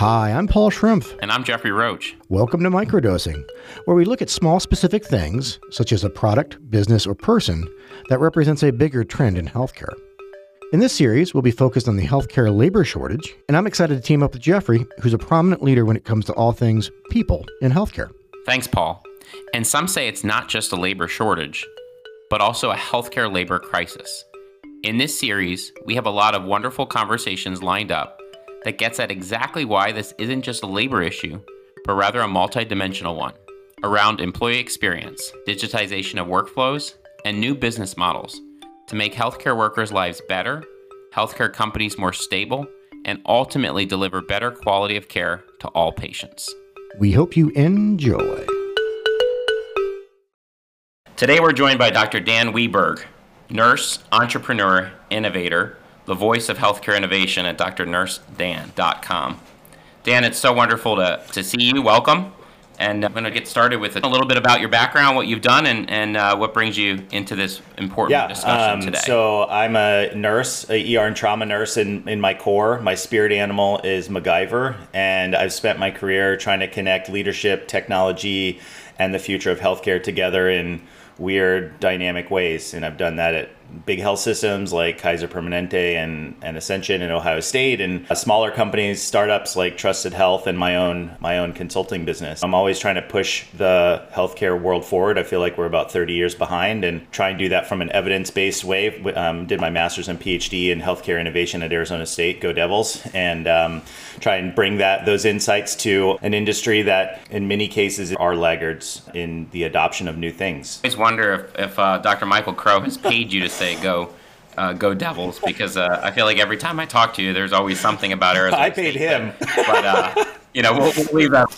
Hi, I'm Paul Schrumpf. And I'm Jeffrey Roach. Welcome to Microdosing, where we look at small specific things, such as a product, business, or person, that represents a bigger trend in healthcare. In this series, we'll be focused on the healthcare labor shortage, and I'm excited to team up with Jeffrey, who's a prominent leader when it comes to all things people in healthcare. Thanks, Paul. And some say it's not just a labor shortage, but also a healthcare labor crisis. In this series, we have a lot of wonderful conversations lined up that gets at exactly why this isn't just a labor issue, but rather a multidimensional one around employee experience, digitization of workflows, and new business models to make healthcare workers' lives better, healthcare companies more stable, and ultimately deliver better quality of care to all patients. We hope you enjoy. Today we're joined by Dr. Dan Weberg, nurse, entrepreneur, innovator, the voice of healthcare innovation at drnursedan.com. Dan, it's so wonderful to, to see you. Welcome. And I'm going to get started with a little bit about your background, what you've done, and, and uh, what brings you into this important yeah, discussion um, today. So I'm a nurse, a ER and trauma nurse in, in my core. My spirit animal is MacGyver, and I've spent my career trying to connect leadership, technology, and the future of healthcare together in weird, dynamic ways. And I've done that at big health systems like Kaiser Permanente and, and Ascension and Ohio State, and uh, smaller companies, startups like Trusted Health, and my own my own consulting business. I'm always trying to push the healthcare world forward. I feel like we're about 30 years behind, and try and do that from an evidence based way. Um, did my master's and PhD in healthcare innovation at Arizona State. Go Devils! And um, try and bring that those insights to an industry that, in many cases, are laggards in the adoption of new things. I always wonder if, if uh, Dr. Michael Crow has paid you to say go. Uh, go Devils because uh, I feel like every time I talk to you, there's always something about Arizona. I paid State, him, but, but uh, you know we'll, we'll leave that.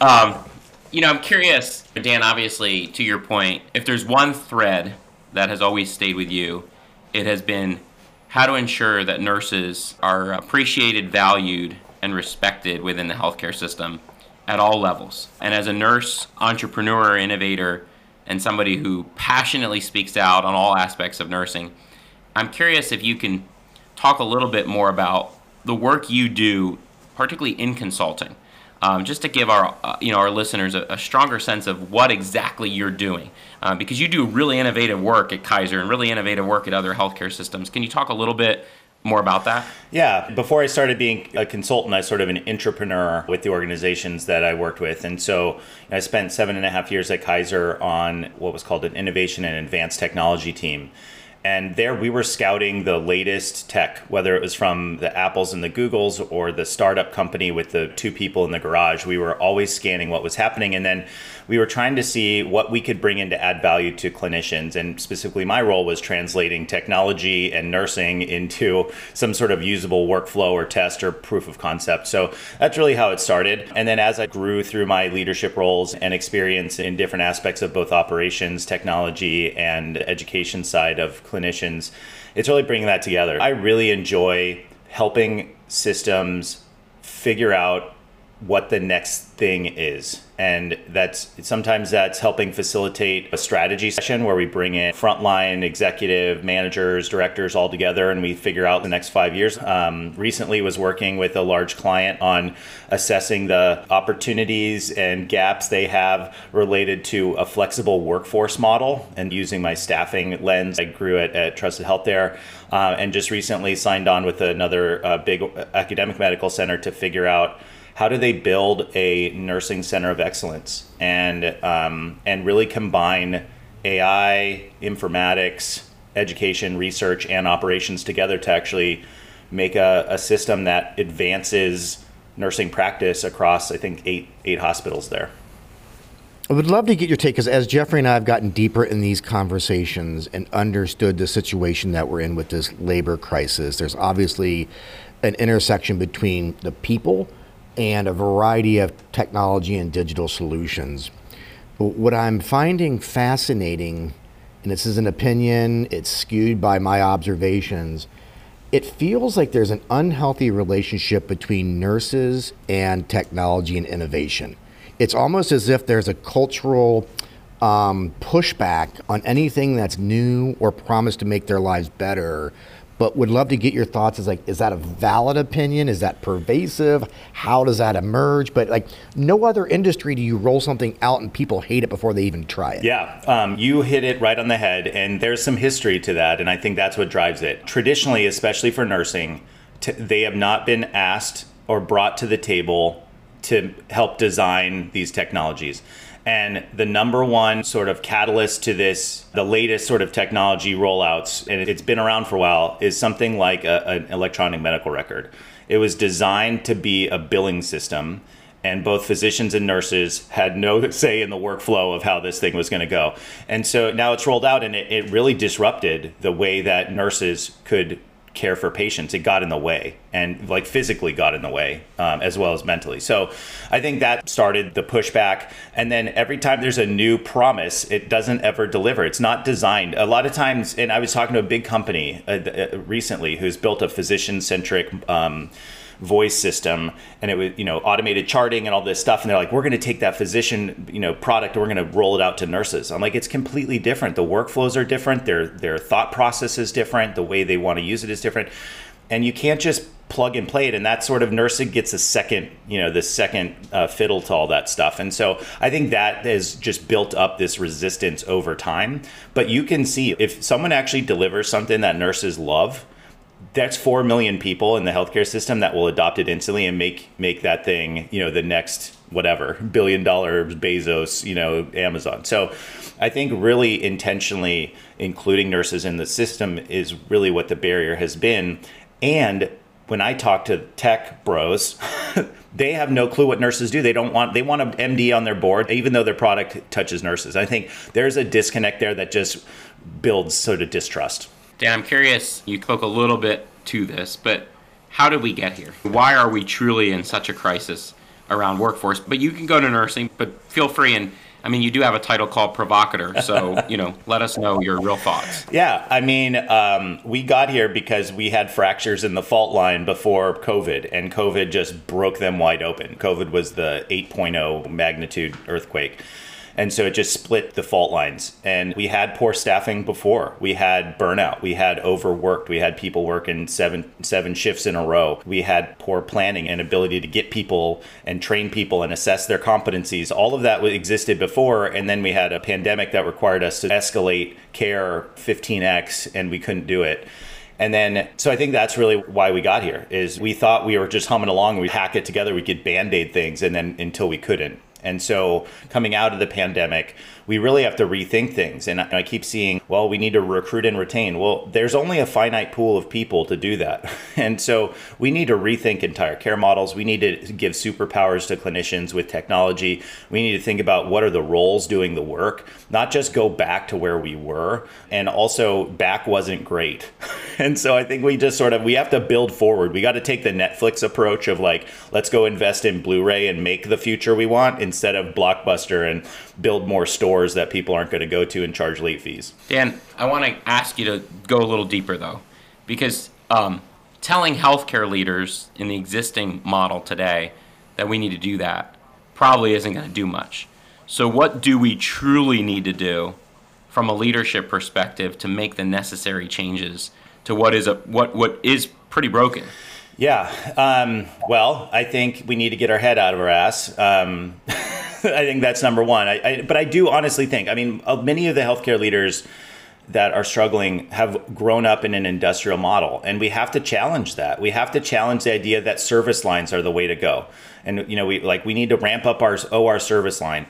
Um, you know, I'm curious, Dan. Obviously, to your point, if there's one thread that has always stayed with you, it has been how to ensure that nurses are appreciated, valued, and respected within the healthcare system at all levels. And as a nurse, entrepreneur, innovator, and somebody who passionately speaks out on all aspects of nursing, I'm curious if you can talk a little bit more about the work you do, particularly in consulting, um, just to give our uh, you know our listeners a, a, stronger sense of what exactly you're doing, uh, because you do really innovative work at Kaiser and really innovative work at other healthcare systems. Can you talk a little bit more about that? Yeah. Before I started being a consultant, I was sort of an entrepreneur with the organizations that I worked with. And so I spent seven and a half years at Kaiser on what was called an innovation and advanced technology team. And there we were scouting the latest tech, whether it was from the Apples and the Googles or the startup company with the two people in the garage. We were always scanning what was happening. And then we were trying to see what we could bring in to add value to clinicians. And specifically, my role was translating technology and nursing into some sort of usable workflow or test or proof of concept. So that's really how it started. And then as I grew through my leadership roles and experience in different aspects of both operations, technology, and education side of clinicians, it's really bringing that together. I really enjoy helping systems figure out what the next thing is. And that's sometimes that's helping facilitate a strategy session where we bring in frontline executive managers directors all together and we figure out the next five years. Um, recently was working with a large client on assessing the opportunities and gaps they have related to a flexible workforce model and using my staffing lens. I grew at, at trusted health there uh, and just recently signed on with another uh, big academic medical center to figure out how do they build a nursing center of excellence and um, and really combine AI, informatics, education, research, and operations together to actually make a, a system that advances nursing practice across I think eight eight hospitals there. I would love to get your take because as Jeffrey and I have gotten deeper in these conversations and understood the situation that we're in with this labor crisis, there's obviously an intersection between the people and a variety of technology and digital solutions. But what I'm finding fascinating, and this is an opinion, it's skewed by my observations, it feels like there's an unhealthy relationship between nurses and technology and innovation. It's almost as if there's a cultural um, pushback on anything that's new or promised to make their lives better but would love to get your thoughts. Is like, is that a valid opinion? Is that pervasive? How does that emerge? But like, no other industry do you roll something out and people hate it before they even try it. Yeah, um, you hit it right on the head, and there's some history to that, and I think that's what drives it. Traditionally, especially for nursing, t- they have not been asked or brought to the table to help design these technologies. And the number one sort of catalyst to this, the latest sort of technology rollouts, and it's been around for a while, is something like a, an electronic medical record. It was designed to be a billing system, and both physicians and nurses had no say in the workflow of how this thing was going to go. And so now it's rolled out, and it, it really disrupted the way that nurses could care for patients it got in the way and like physically got in the way um, as well as mentally. So i think that started the pushback. And then every time there's a new promise it doesn't ever deliver. It's not designed. A lot of times and i was talking to a big company uh, uh, recently who's built a physician centric um, voice system and it was you know automated charting and all this stuff and they're like we're going to take that physician you know product and we're going to roll it out to nurses. I'm like it's completely different. The workflows are different. Their their thought process is different. The way they want to use it is different. And you can't just plug and play it and that sort of nursing gets a second you know the second uh, fiddle to all that stuff. And so i think that has just built up this resistance over time. But you can see if someone actually delivers something that nurses love that's four million people in the healthcare system that will adopt it instantly and make make that thing you know the next whatever billion dollar Bezos you know Amazon. So I think really intentionally including nurses in the system is really what the barrier has been. And when I talk to tech bros, they have no clue what nurses do. They don't want they want an MD on their board, even though their product touches nurses. I think there's a disconnect there that just builds sort of distrust. Dan, I'm curious, you spoke a little bit to this, but how did we get here? Why are we truly in such a crisis around workforce? But you can go to nursing, but feel free and I mean, you do have a title called provocateur, so you know, let us know your real thoughts. Yeah, I mean, um, we got here because we had fractures in the fault line before COVID, and COVID just broke them wide open. COVID was the 8.0 magnitude earthquake. And so it just split the fault lines. And we had poor staffing before. We had burnout. We had overworked. We had people working seven seven shifts in a row. We had poor planning and ability to get people and train people and assess their competencies. All of that existed before. And then we had a pandemic that required us to escalate care 15x, and we couldn't do it. And then, so I think that's really why we got here. Is we thought we were just humming along, we'd hack it together, we could band aid things, and then until we couldn't. And so, coming out of the pandemic, we really have to rethink things. And I keep seeing, well, we need to recruit and retain. Well, there's only a finite pool of people to do that. And so, we need to rethink entire care models. We need to give superpowers to clinicians with technology. We need to think about what are the roles doing the work, not just go back to where we were. And also, back wasn't great. And so, I think we just sort of we have to build forward. We got to take the Netflix approach of like, let's go invest in Blu-ray and make the future we want instead of Blockbuster and build more stores that people aren't going to go to and charge late fees. Dan, I want to ask you to go a little deeper though, because um, telling healthcare leaders in the existing model today that we need to do that probably isn't going to do much. So, what do we truly need to do from a leadership perspective to make the necessary changes to what is a what what is pretty broken? Yeah. Um, well, I think we need to get our head out of our ass. Um, I think that's number one. I, I, but I do honestly think, I mean, many of the healthcare leaders that are struggling have grown up in an industrial model and we have to challenge that. We have to challenge the idea that service lines are the way to go. And you know we like we need to ramp up our or service line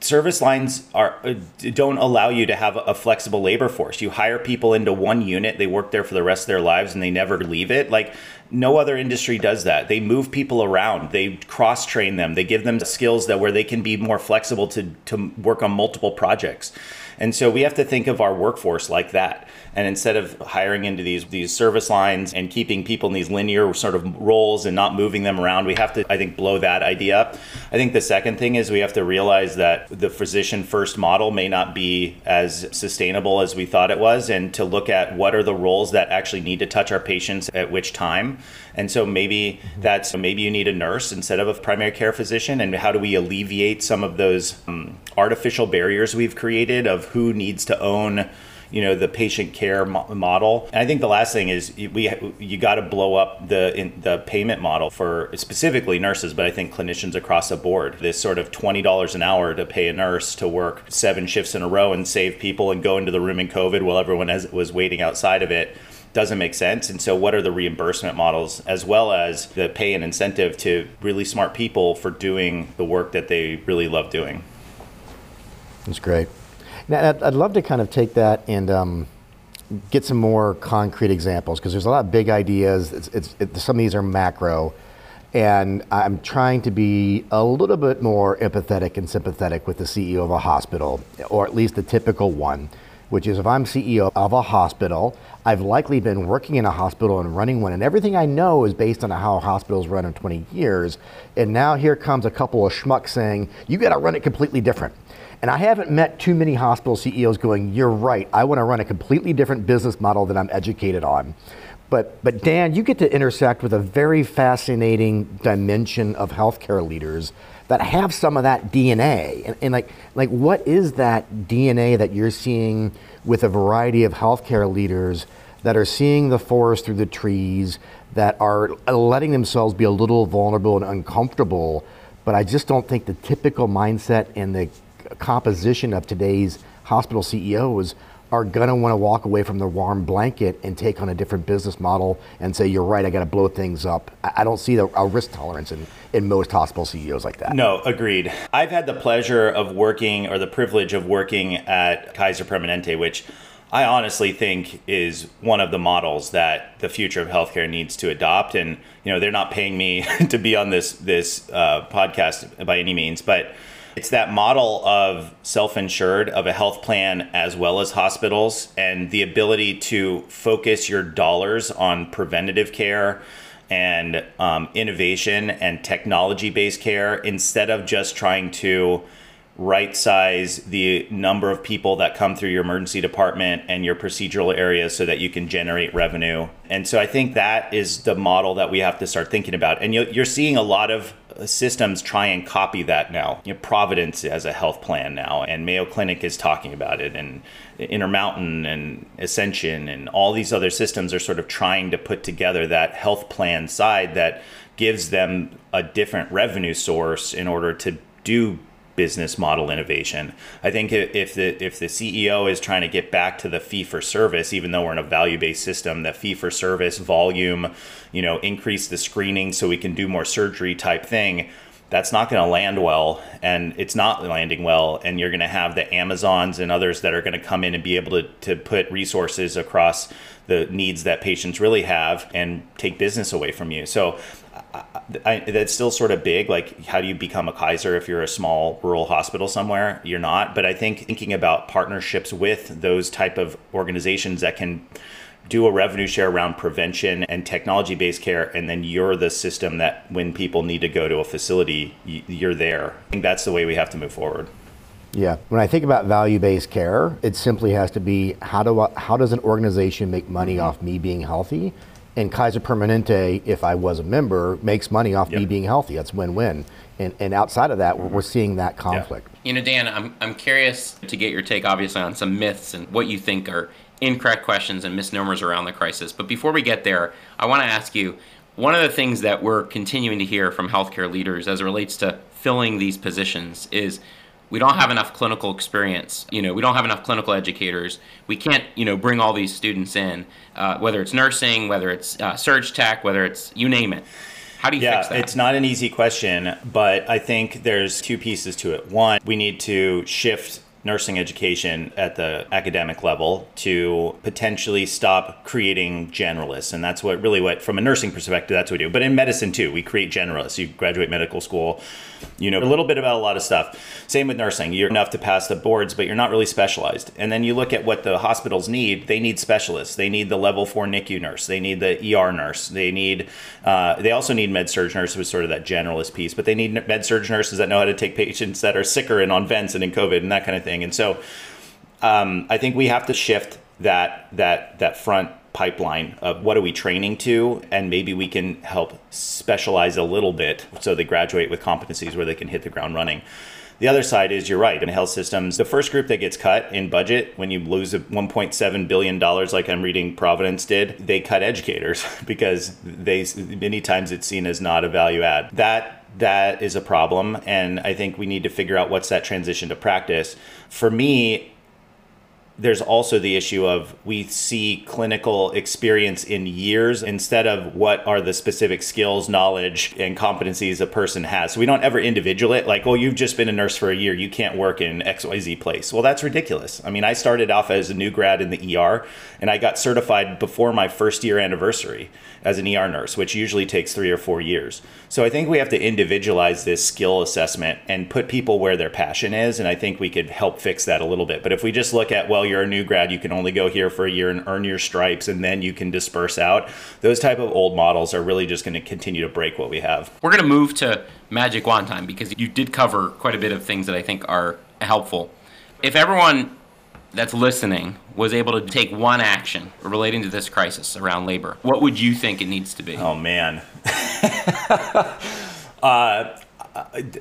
service lines are uh, don't allow you to have a flexible labor force. You hire people into one unit, they work there for the rest of their lives and they never leave it. Like no other industry does that. They move people around, they cross train them, they give them skills that where they can be more flexible to to work on multiple projects. And so we have to think of our workforce like that. And instead of hiring into these these service lines and keeping people in these linear sort of roles and not moving them around, we have to, I think, blow that idea up. I think the second thing is we have to realize that the physician first model may not be as sustainable as we thought it was, and to look at what are the roles that actually need to touch our patients at which time. And so maybe that's maybe you need a nurse instead of a primary care physician, and how do we alleviate some of those um, artificial barriers we've created of who needs to own you know the patient care mo- model. And I think the last thing is we you got to blow up the in, the payment model for specifically nurses, but I think clinicians across the board. This sort of twenty dollars an hour to pay a nurse to work seven shifts in a row and save people and go into the room in COVID while everyone has, was waiting outside of it doesn't make sense. And so, what are the reimbursement models as well as the pay and incentive to really smart people for doing the work that they really love doing? That's great. Now, I'd, love to kind of take that and um, get some more concrete examples because there's a lot of big ideas. It's, it's, it, some of these are macro. And I'm trying to be a little bit more empathetic and sympathetic with the CEO of a hospital, or at least the typical one which is if I'm CEO of a hospital, I've likely been working in a hospital and running one, and everything I know is based on how hospitals run in 20 years. And now here comes a couple of schmucks saying, you got to run it completely different. And I haven't met too many hospital CEOs going, you're right, I want to run a completely different business model that I'm educated on. But, but Dan, you get to intersect with a very fascinating dimension of healthcare leaders that have some of that DNA. And, and, like, like, what is that DNA that you're seeing with a variety of healthcare leaders that are seeing the forest through the trees, that are letting themselves be a little vulnerable and uncomfortable? But I just don't think the typical mindset and the composition of today's hospital CEOs are going to want to walk away from the warm blanket and take on a different business model and say, you're right, I got to blow things up. I don't see the, a risk tolerance in, in most hospital CEOs like that. No, agreed. I've had the pleasure of working or the privilege of working at Kaiser Permanente, which I honestly think is one of the models that the future of healthcare needs to adopt. And, you know, they're not paying me to be on this, this uh, podcast by any means, but it's that model of self insured, of a health plan as well as hospitals, and the ability to focus your dollars on preventative care and um, innovation and technology based care instead of just trying to right size the number of people that come through your emergency department and your procedural areas so that you can generate revenue. And so I think that is the model that we have to start thinking about. And you're seeing a lot of systems try and copy that now. You know, Providence has a health plan now, and Mayo Clinic is talking about it, and Intermountain and Ascension and all these other systems are sort of trying to put together that health plan side that gives them a different revenue source in order to do business model innovation. I think if the if the CEO is trying to get back to the fee for service, even though we're in a value based system, the fee for service volume, you know, increase the screening so we can do more surgery type thing. That's not going to land well, and it's not landing well. And you're going to have the Amazons and others that are going to come in and be able to, to put resources across the needs that patients really have and take business away from you. So I, that's still sort of big. Like, how do you become a Kaiser if you're a small rural hospital somewhere? You're not. But I think thinking about partnerships with those type of organizations that can do a revenue share around prevention and technology based care, and then you're the system that when people need to go to a facility, you're there. I think that's the way we have to move forward. Yeah. When I think about value based care, it simply has to be how do I, how does an organization make money mm-hmm. off me being healthy? And Kaiser Permanente, if I was a member, makes money off yep. me being healthy. That's win win. And, and outside of that, we're, we're seeing that conflict. Yeah. You know, Dan, I'm, I'm curious to get your take, obviously, on some myths and what you think are incorrect questions and misnomers around the crisis. But before we get there, I want to ask you one of the things that we're continuing to hear from healthcare leaders as it relates to filling these positions is we don't have enough clinical experience. You know, we don't have enough clinical educators. We can't, you know, bring all these students in, uh, whether it's nursing, whether it's uh, surg tech, whether it's you name it. How do you yeah, fix that? It's not an easy question, but I think there's two pieces to it. One, we need to shift nursing education at the academic level to potentially stop creating generalists. And that's what really what from a nursing perspective that's what we do. But in medicine too we create generalists. You graduate medical school you know a little bit about a lot of stuff. Same with nursing. You're enough to pass the boards but you're not really specialized. And then you look at what the hospitals need they need specialists. They need the level four nicu nurse. They need the er nurse. They need uh, they also need med surg nurses with sort of that generalist piece. But they need med surg nurses that know how to take patients that are sicker and on vents and in covid and that kind of thing thing. And so um, I think we have to shift that that that front pipeline of what are we training to and maybe we can help specialize a little bit so they graduate with competencies where they can hit the ground running The other side is you're right. In health systems, the first group that gets cut in budget when you lose $1.7 billion, like I'm reading Providence did, they cut educators because they many times it's seen as not a value add. That that is a problem and i think we need to figure out what's that transition to practice. For me there's also the issue of we see clinical experience in years instead of what are the specific skills, knowledge, and competencies a person has. So we don't ever individual it like, well, you've just been a nurse for a year, you can't work in XYZ place. Well, that's ridiculous. I mean, I started off as a new grad in the ER and I got certified before my first year anniversary as an ER nurse, which usually takes three or four years. So I think we have to individualize this skill assessment and put people where their passion is. And I think we could help fix that a little bit. But if we just look at, well, you're a new grad, you can only go here for a year and earn your stripes, and then you can disperse out, those type of old models are really just going to continue to break what we have. We're going to move to Magic Wand time because you did cover quite a bit of things that I think are helpful. If everyone that's listening was able to take one action relating to this crisis around labor, what would you think it needs to be? Oh man. uh,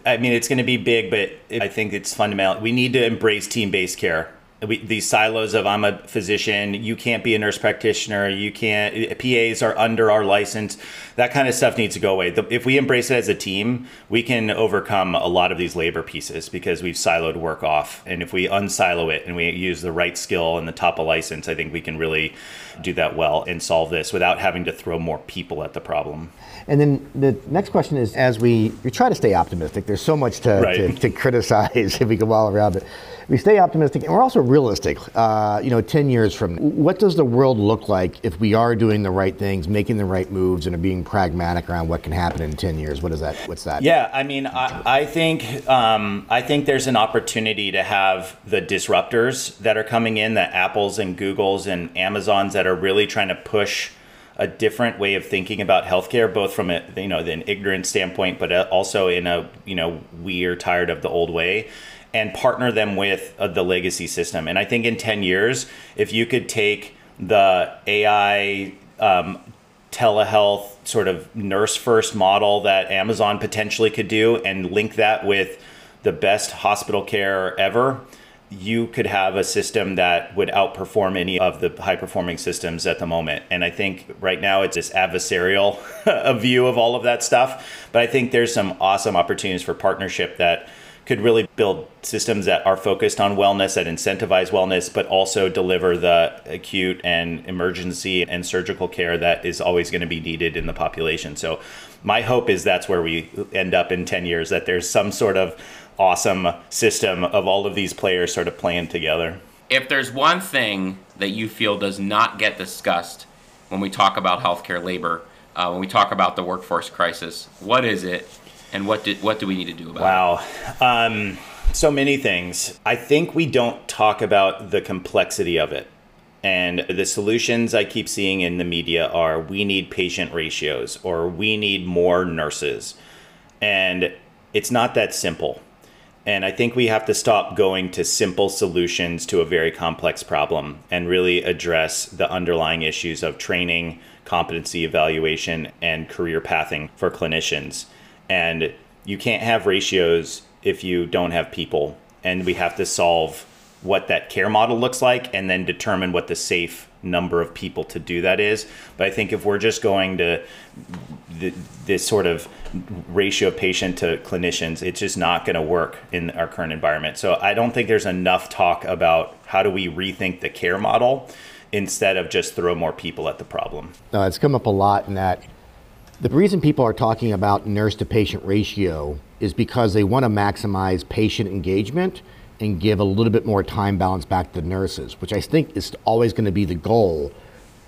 I mean, it's going to be big, but I think it's fundamental. We need to embrace team-based care we, these silos of I'm a physician, you can't be a nurse practitioner, you can't, PAs are under our license. That kind of stuff needs to go away. The, if we embrace it as a team, we can overcome a lot of these labor pieces because we've siloed work off. And if we unsilo it and we use the right skill and the top of license, I think we can really do that well and solve this without having to throw more people at the problem. And then the next question is as we, we try to stay optimistic, there's so much to, right. to, to criticize if we go all around it we stay optimistic and we're also realistic. Uh, you know, 10 years from now, what does the world look like if we are doing the right things, making the right moves, and are being pragmatic around what can happen in 10 years? What is that? What's that? Yeah, I mean, I, I think um, I think there's an opportunity to have the disruptors that are coming in, the Apples and Googles and Amazons that are really trying to push a different way of thinking about healthcare, both from a you know an ignorant standpoint, but also in a you know we are tired of the old way and partner them with uh, the legacy system. And I think in 10 years, if you could take the AI um, telehealth sort of nurse first model that Amazon potentially could do and link that with the best hospital care ever, you could have a system that would outperform any of the high performing systems at the moment. And I think right now it's this adversarial view of all of that stuff. But I think there's some awesome opportunities for partnership that could really build systems that are focused on wellness, that incentivize wellness, but also deliver the acute and emergency and surgical care that is always going to be needed in the population. So, my hope is that's where we end up in 10 years, that there's some sort of awesome system of all of these players sort of playing together. If there's one thing that you feel does not get discussed when we talk about healthcare labor, uh, when we talk about the workforce crisis, what is it? And what did what do we need to do about wow. it? Wow, um, so many things. I think we don't talk about the complexity of it. And the solutions I keep seeing in the media are we need patient ratios or we need more nurses. And it's not that simple. And I think we have to stop going to simple solutions to a very complex problem and really address the underlying issues of training, competency evaluation, and career pathing for clinicians and you can't have ratios if you don't have people. And we have to solve what that care model looks like and then determine what the safe number of people to do that is. But i think if we're just going to this sort of ratio patient to clinicians it's just not going to work in our current environment. So i don't think there's enough talk about how do we rethink the care model instead of just throw more people at the problem. No it's come up a lot in that the reason people are talking about nurse to patient ratio is because they want to maximize patient engagement and give a little bit more time balance back to the nurses, which I think is always going to be the goal,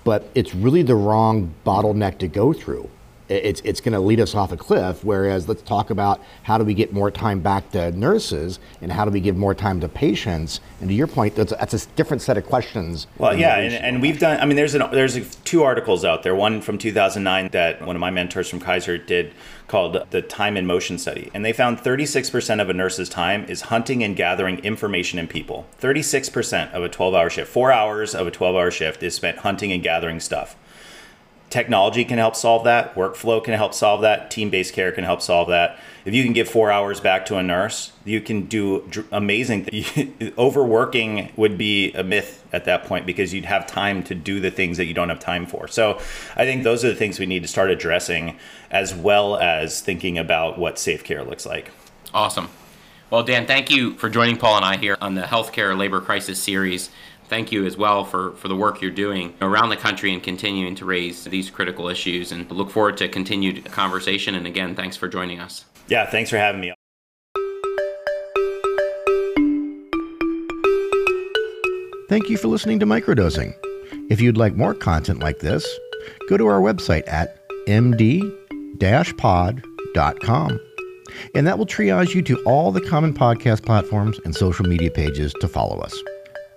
but it's really the wrong bottleneck to go through it's, it's going to lead us off a cliff. Whereas let's talk about how do we get more time back to nurses and how do we give more time to patients. And to your point, that's, that's a different set of questions. Well, yeah, and, and, we've done. I mean, there's an, there's a, two articles out there. One from 2009 that one of my mentors from Kaiser did called the Time in Motion Study, and they found 36% of a nurse's time is hunting and gathering information in people. 36% of a 12-hour shift, four hours of a 12-hour shift is spent hunting and gathering stuff. Technology can help solve that, workflow can help solve that, team based care can help solve that. If you can give four hours back to a nurse, you can do amazing. Overworking would be a myth at that point because you'd have time to do the things that you don't have time for. So I think those are the things we need to start addressing as well as thinking about what safe care looks like. Awesome. Well, Dan, thank you for joining Paul and I here on the Healthcare Labor Crisis series thank you as well for, for the work you're doing around the country and continuing to raise these critical issues. And look forward to continued conversation. And again, thanks for joining us. Yeah, thanks for having me. Thank you for listening to Microdosing. If you'd like more content like this, go to our website at md-pod.com. And that will triage you to all the common podcast platforms and social media pages to follow us.